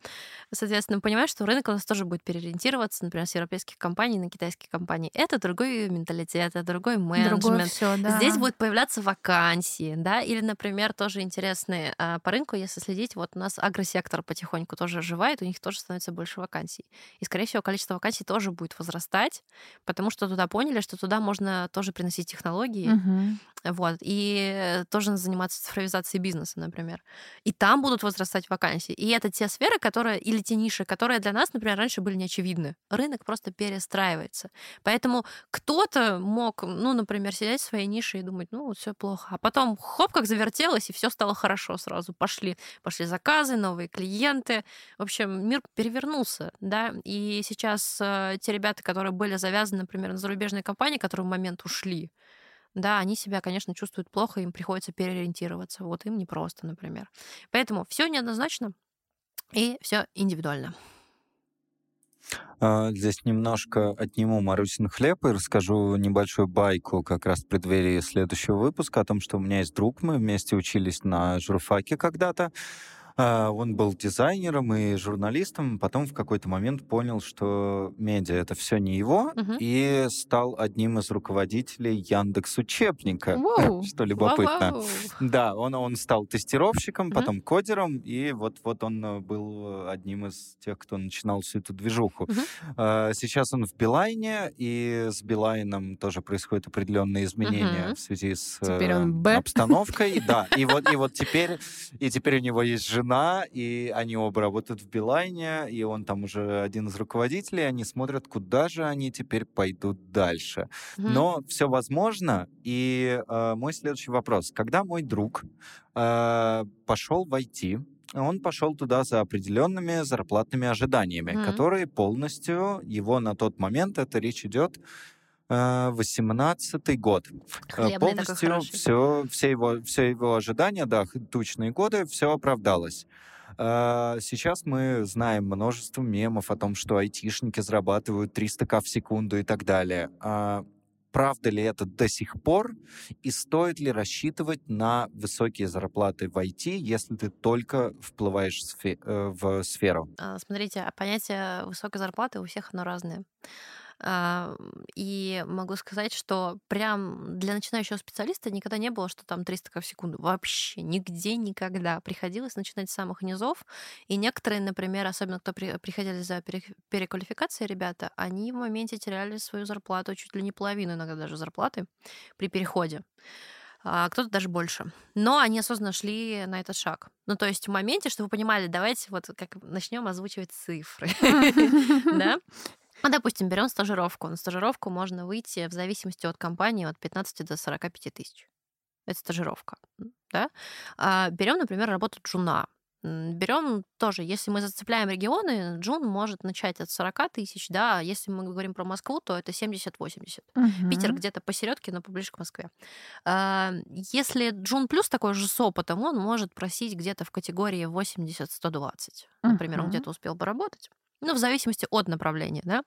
[SPEAKER 3] соответственно, понимаешь, что рынок у нас тоже будет переориентироваться, например, с европейских компаний на китайские компании. Это другой менталитет, это другой менеджмент. Другое
[SPEAKER 1] всё, да.
[SPEAKER 3] Здесь будут появляться вакансии, да, или, например, тоже интересные а, по рынку, если следить, вот у нас агросектор потихоньку тоже оживает, у них тоже становится больше вакансий. И, скорее всего, количество вакансий тоже будет возрастать, потому что туда поняли, что туда можно тоже приносить технологии,
[SPEAKER 1] угу.
[SPEAKER 3] вот, и тоже заниматься цифровизацией бизнеса, например. И там будут возрастать вакансии вакансий. И это те сферы, которые, или те ниши, которые для нас, например, раньше были неочевидны. Рынок просто перестраивается. Поэтому кто-то мог, ну, например, сидеть в своей нише и думать, ну, все плохо. А потом хоп, как завертелось, и все стало хорошо сразу. Пошли, пошли заказы, новые клиенты. В общем, мир перевернулся, да. И сейчас э, те ребята, которые были завязаны, например, на зарубежные компании, которые в момент ушли, да, они себя, конечно, чувствуют плохо, им приходится переориентироваться. Вот им непросто, например. Поэтому все неоднозначно и все индивидуально.
[SPEAKER 2] А, здесь немножко отниму Марусин хлеб и расскажу небольшую байку как раз в преддверии следующего выпуска о том, что у меня есть друг, мы вместе учились на журфаке когда-то, он был дизайнером и журналистом, потом в какой-то момент понял, что медиа это все не его,
[SPEAKER 3] Мгм.
[SPEAKER 2] и стал одним из руководителей Яндекс Учебника, [LAUGHS] что любопытно. Да, он, он стал тестировщиком, потом кодером, и вот, вот он э, был э, одним из тех, кто начинал всю эту движуху. А, Сейчас он в Билайне, и с Билайном тоже происходят определенные изменения в связи с э, обстановкой. Да, и вот, и вот [LAUGHS] теперь, и теперь у него есть жена, и они оба работают в Билайне, и он там уже один из руководителей, они смотрят, куда же они теперь пойдут дальше.
[SPEAKER 3] Мгм.
[SPEAKER 2] Но все возможно. И э, мой следующий вопрос. Когда мой друг э, пошел в IT, он пошел туда за определенными зарплатными ожиданиями,
[SPEAKER 3] Мгм.
[SPEAKER 2] которые полностью его на тот момент, это речь идет, э, 18-й год. Э,
[SPEAKER 3] Хлебный
[SPEAKER 2] полностью все, все, его, все его ожидания, да, тучные годы, все оправдалось. Э, Сейчас мы знаем множество мемов о том, что айтишники зарабатывают 300к в секунду и так далее. А Правда ли это до сих пор? И стоит ли рассчитывать на высокие зарплаты в IT, если ты только вплываешь в э, в сферу?
[SPEAKER 3] А, Смотрите, а понятие высокой зарплаты у всех оно разное. А, И могу сказать, что прям для начинающего специалиста никогда не было, что там 300 в секунду. Вообще нигде никогда. Приходилось начинать с самых низов. И некоторые, например, особенно кто при- приходили за пере- переквалификацией ребята, они в моменте теряли свою зарплату, чуть ли не половину иногда даже зарплаты при переходе. А кто-то даже больше. Но они осознанно шли на этот шаг. Ну, то есть в моменте, чтобы вы понимали, давайте вот как начнем озвучивать цифры. [LAUGHS] [LAUGHS] Да? Ну, допустим, берем стажировку. На стажировку можно выйти в зависимости от компании от 15 до 45 тысяч. Это стажировка. Да? А берем, например, работу джуна. Берем тоже, если мы зацепляем регионы, джун может начать от 40 тысяч, да, а если мы говорим про Москву, то это 70-80. Питер
[SPEAKER 1] Мгм.
[SPEAKER 3] где-то посередке, но поближе к Москве. А, Если Джун Плюс такой же с опытом, он может просить где-то в категории 80-120. Например, он
[SPEAKER 1] Мгм.
[SPEAKER 3] где-то успел поработать. Ну, в зависимости от направления, да.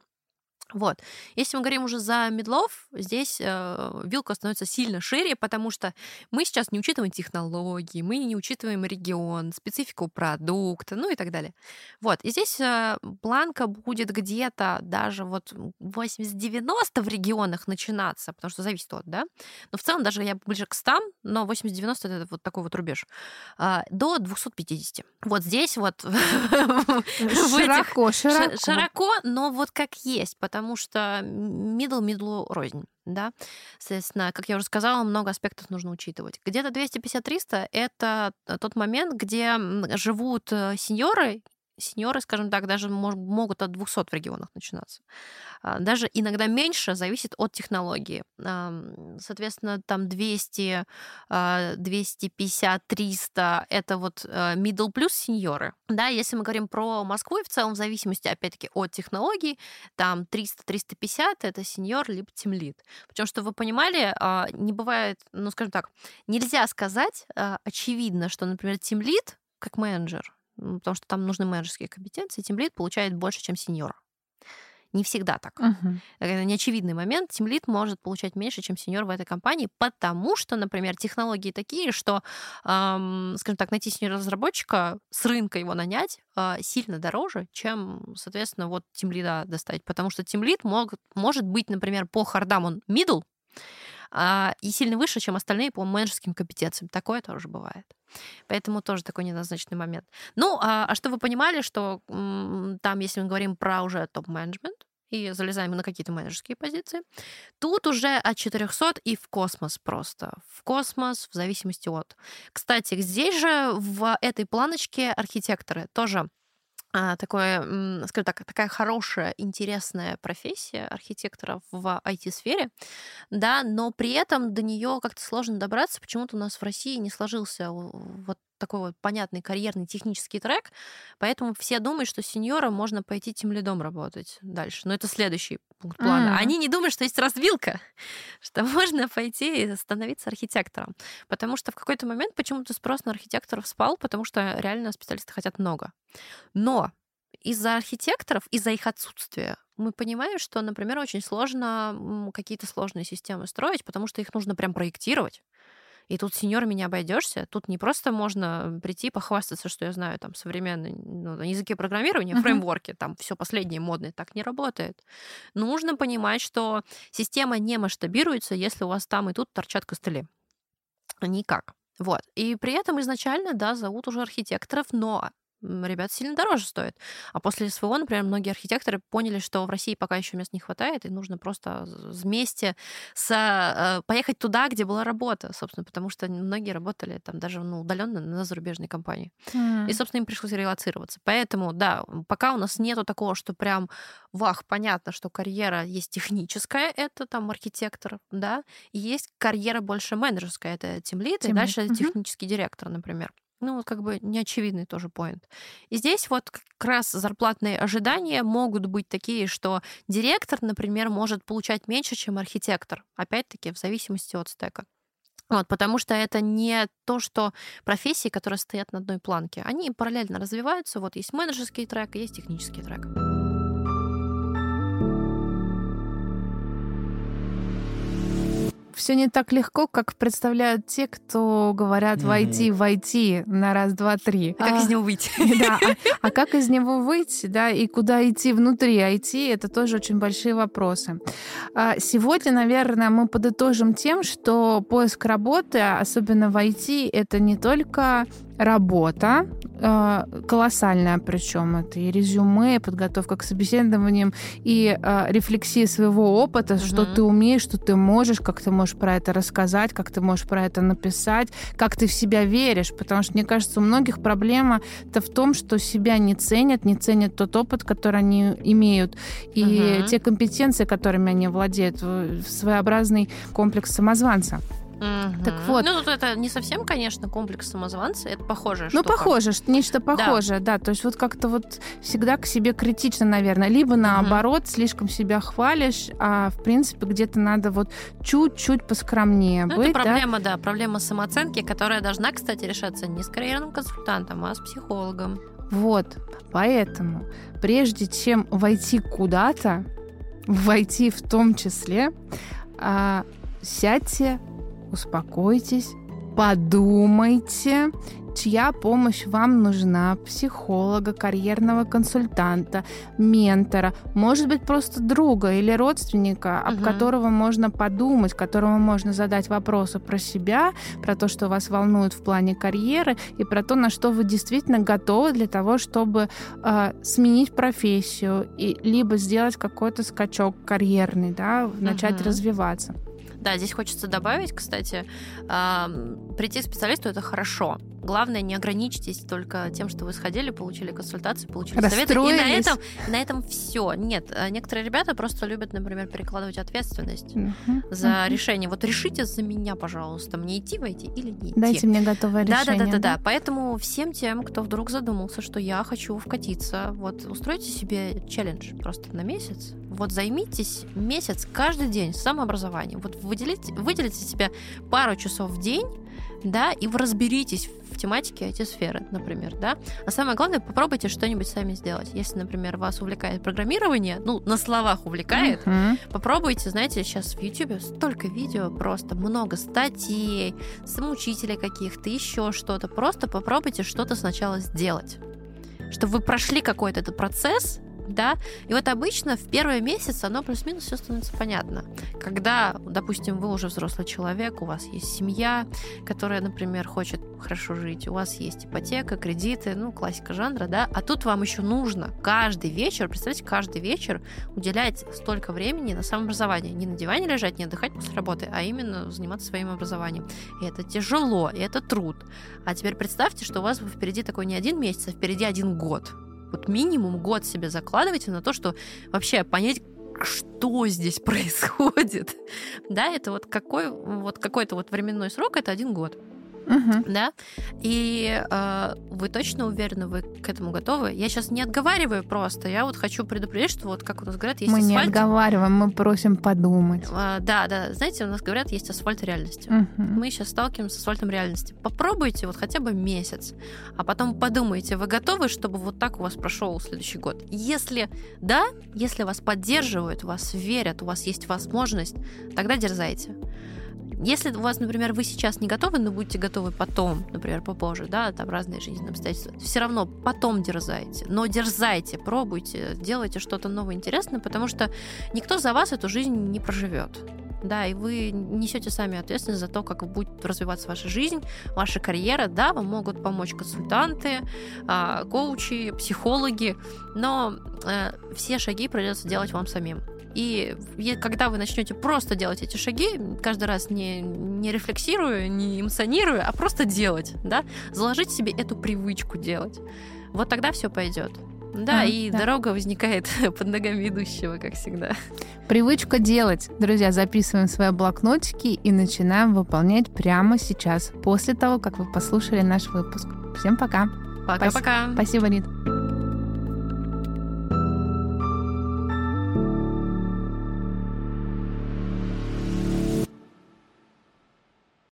[SPEAKER 3] Вот. Если мы говорим уже за медлов, здесь э, вилка становится сильно шире, потому что мы сейчас не учитываем технологии, мы не учитываем регион, специфику продукта, ну и так далее. Вот. И здесь э, планка будет где-то даже вот 80-90 в регионах начинаться, потому что зависит от, да. Но в целом даже я ближе к 100, но 80-90 это вот такой вот рубеж. А, до 250. Вот здесь вот [LAUGHS]
[SPEAKER 1] Широко, широко.
[SPEAKER 3] Широко, но вот как есть, потому что мидл мидлу рознь. Да? Соответственно, как я уже сказала, много аспектов нужно учитывать. Где-то 250-300 — это тот момент, где живут э, сеньоры, сеньоры, скажем так, даже могут от 200 в регионах начинаться. А, Даже иногда меньше зависит от технологии. Соответственно, там 200, а, 250, 300 — это вот э, middle плюс сеньоры. Да, если мы говорим про Москву, и в целом в зависимости, опять-таки, от технологий, там 300-350 — это сеньор либо тимлит. Причем, что вы понимали, а, не бывает, ну, скажем так, нельзя сказать а, очевидно, что, например, тимлит как менеджер, потому что там нужны менеджерские компетенции, тимлит получает больше, чем сеньор. Не всегда так.
[SPEAKER 1] Мгм.
[SPEAKER 3] Это неочевидный момент. Тимлит может получать меньше, чем сеньор в этой компании, потому что, например, технологии такие, что, ам, скажем так, найти сеньора-разработчика, с рынка его нанять а, сильно дороже, чем, соответственно, вот тимлида достать. Потому что тимлид мог, может быть, например, по хардам он middle, и сильно выше, чем остальные по менеджерским компетенциям. Такое тоже бывает. Поэтому тоже такой неоднозначный момент. Ну, а, а что вы понимали, что там, если мы говорим про уже топ-менеджмент, и залезаем на какие-то менеджерские позиции, тут уже от 400 и в космос просто. В космос в зависимости от. Кстати, здесь же в этой планочке архитекторы тоже а, такое, м, скажем так, такая хорошая, интересная профессия архитектора в IT-сфере, да, но при этом до нее как-то сложно добраться. Почему-то у нас в России не сложился вот такой вот понятный карьерный технический трек, поэтому все думают, что сеньора можно пойти тем лидом работать дальше. Но это следующий пункт плана.
[SPEAKER 1] Мгм.
[SPEAKER 3] Они не думают, что есть развилка, [LAUGHS] что можно пойти и становиться архитектором. Потому что в какой-то момент почему-то спрос на архитекторов спал, потому что реально специалисты хотят много. Но из-за архитекторов, из-за их отсутствия, мы понимаем, что, например, очень сложно какие-то сложные системы строить, потому что их нужно прям проектировать. И тут сеньорами не обойдешься. Тут не просто можно прийти и похвастаться, что я знаю там современные ну, языки программирования, uh-huh. фреймворки, там все последнее модное. Так не работает. Нужно понимать, что система не масштабируется, если у вас там и тут торчат костыли. Никак. Вот. И при этом изначально, да, зовут уже архитекторов, но ребят сильно дороже стоит. А после СВО, например, многие архитекторы поняли, что в России пока еще мест не хватает, и нужно просто вместе с, э, поехать туда, где была работа, собственно, потому что многие работали там даже ну, удаленно на зарубежной компании. Mm. И, собственно, им пришлось релацироваться. Поэтому, да, пока у нас нету такого, что прям, вах, понятно, что карьера есть техническая, это там архитектор, да, и есть карьера больше менеджерская, это тимлит, и дальше mm-hmm. технический директор, например. Ну, как бы неочевидный тоже поинт. И здесь вот как раз зарплатные ожидания могут быть такие, что директор, например, может получать меньше, чем архитектор. Опять-таки, в зависимости от стека. Вот, потому что это не то, что профессии, которые стоят на одной планке. Они параллельно развиваются. Вот есть менеджерский трек, есть технический трек.
[SPEAKER 1] Все не так легко, как представляют те, кто говорят войти, войти на раз, два, три.
[SPEAKER 3] А как из него выйти? [LAUGHS]
[SPEAKER 1] Да, а, а как из него выйти, да, и куда идти внутри IT, это тоже очень большие вопросы. А сегодня, наверное, мы подытожим тем, что поиск работы, особенно в IT, это не только работа, э, колоссальная причем. Это и резюме, и подготовка к собеседованиям, и э, рефлексия своего опыта, угу. что ты умеешь, что ты можешь, как ты можешь про это рассказать, как ты можешь про это написать, как ты в себя веришь. Потому что, мне кажется, у многих проблема это в том, что себя не ценят, не ценят тот опыт, который они имеют, и угу. те компетенции, которыми они владеют, своеобразный комплекс самозванца.
[SPEAKER 3] Угу. Так вот. Ну, тут это не совсем, конечно, комплекс самозванца, это похоже.
[SPEAKER 1] Ну, похоже, нечто похожее, да. да. То есть вот как-то вот всегда к себе критично, наверное. Либо наоборот, угу. слишком себя хвалишь, а в принципе где-то надо вот чуть-чуть поскромнее ну, быть.
[SPEAKER 3] Это проблема, да? да, проблема самооценки, которая должна, кстати, решаться не с карьерным консультантом, а с психологом.
[SPEAKER 1] Вот, поэтому прежде чем войти куда-то, войти в том числе, а, сядьте, успокойтесь, подумайте, чья помощь вам нужна, психолога, карьерного консультанта, ментора, может быть, просто друга или родственника, об угу. которого можно подумать, которому можно задать вопросы про себя, про то, что вас волнует в плане карьеры, и про то, на что вы действительно готовы для того, чтобы э, сменить профессию и либо сделать какой-то скачок карьерный, да, начать угу. развиваться.
[SPEAKER 3] Да, здесь хочется добавить, кстати, прийти к специалисту это хорошо. Главное, не ограничьтесь только тем, что вы сходили, получили консультацию, получили советы. И на этом, на этом все. Нет, э, некоторые ребята просто любят, например, перекладывать ответственность uh-huh. за uh-huh. решение. Вот решите за меня, пожалуйста, мне идти войти или не идти.
[SPEAKER 1] Дайте мне готовое решение.
[SPEAKER 3] Да, да, да, да, да. Поэтому всем тем, кто вдруг задумался, что я хочу вкатиться, вот устройте себе челлендж просто на месяц. Вот займитесь месяц каждый день самообразованием. Вот выделите, выделите себе пару часов в день да, и вы разберитесь в тематике эти сферы, например, да. А самое главное, попробуйте что-нибудь сами сделать. Если, например, вас увлекает программирование, ну, на словах увлекает, uh-huh. попробуйте, знаете, сейчас в YouTube столько видео, просто много статей, самоучителей каких-то, еще что-то. Просто попробуйте что-то сначала сделать чтобы вы прошли какой-то этот процесс, да, и вот обычно в первый месяц оно плюс-минус все становится понятно. Когда, допустим, вы уже взрослый человек, у вас есть семья, которая, например, хочет хорошо жить, у вас есть ипотека, кредиты, ну, классика жанра, да, а тут вам еще нужно каждый вечер, представьте, каждый вечер уделять столько времени на самообразование, не на диване лежать, не отдыхать после работы, а именно заниматься своим образованием. И это тяжело, и это труд. А теперь представьте, что у вас впереди такой не один месяц, а впереди один год вот минимум год себе закладывайте на то, что вообще понять, что здесь [LAUGHS] происходит. Да, это вот какой вот какой-то вот временной срок, это один год. Угу. Да? И э, вы точно уверены, вы к этому готовы? Я сейчас не отговариваю просто. Я вот хочу предупредить, что вот как у нас говорят, есть
[SPEAKER 1] мы
[SPEAKER 3] асфальт.
[SPEAKER 1] Мы не отговариваем, мы просим подумать.
[SPEAKER 3] Э, да, да. Знаете, у нас говорят, есть асфальт реальности. Угу. Мы сейчас сталкиваемся с асфальтом реальности. Попробуйте вот хотя бы месяц, а потом подумайте, вы готовы, чтобы вот так у вас прошел следующий год? Если да, если вас поддерживают, вас верят, у вас есть возможность, тогда дерзайте Если у вас, например, вы сейчас не готовы, но будете готовы потом, например, попозже, да, там разные жизненные обстоятельства, все равно потом дерзайте. Но дерзайте, пробуйте, делайте что-то новое интересное, потому что никто за вас эту жизнь не проживет. Да, и вы несете сами ответственность за то, как будет развиваться ваша жизнь, ваша карьера. Да, вам могут помочь консультанты, а, коучи, психологи, но э, все шаги придется делать вам самим. И когда вы начнете просто делать эти шаги, каждый раз не, не рефлексируя, не эмоционируя, а просто делать, да, заложить себе эту привычку делать, вот тогда все пойдет. Да, а, и да. дорога возникает [LAUGHS] под ногами идущего, как всегда.
[SPEAKER 1] Привычка делать. Друзья, записываем свои блокнотики и начинаем выполнять прямо сейчас, после того, как вы послушали наш выпуск. Всем пока.
[SPEAKER 3] Пока-пока.
[SPEAKER 1] Спасибо, Рит.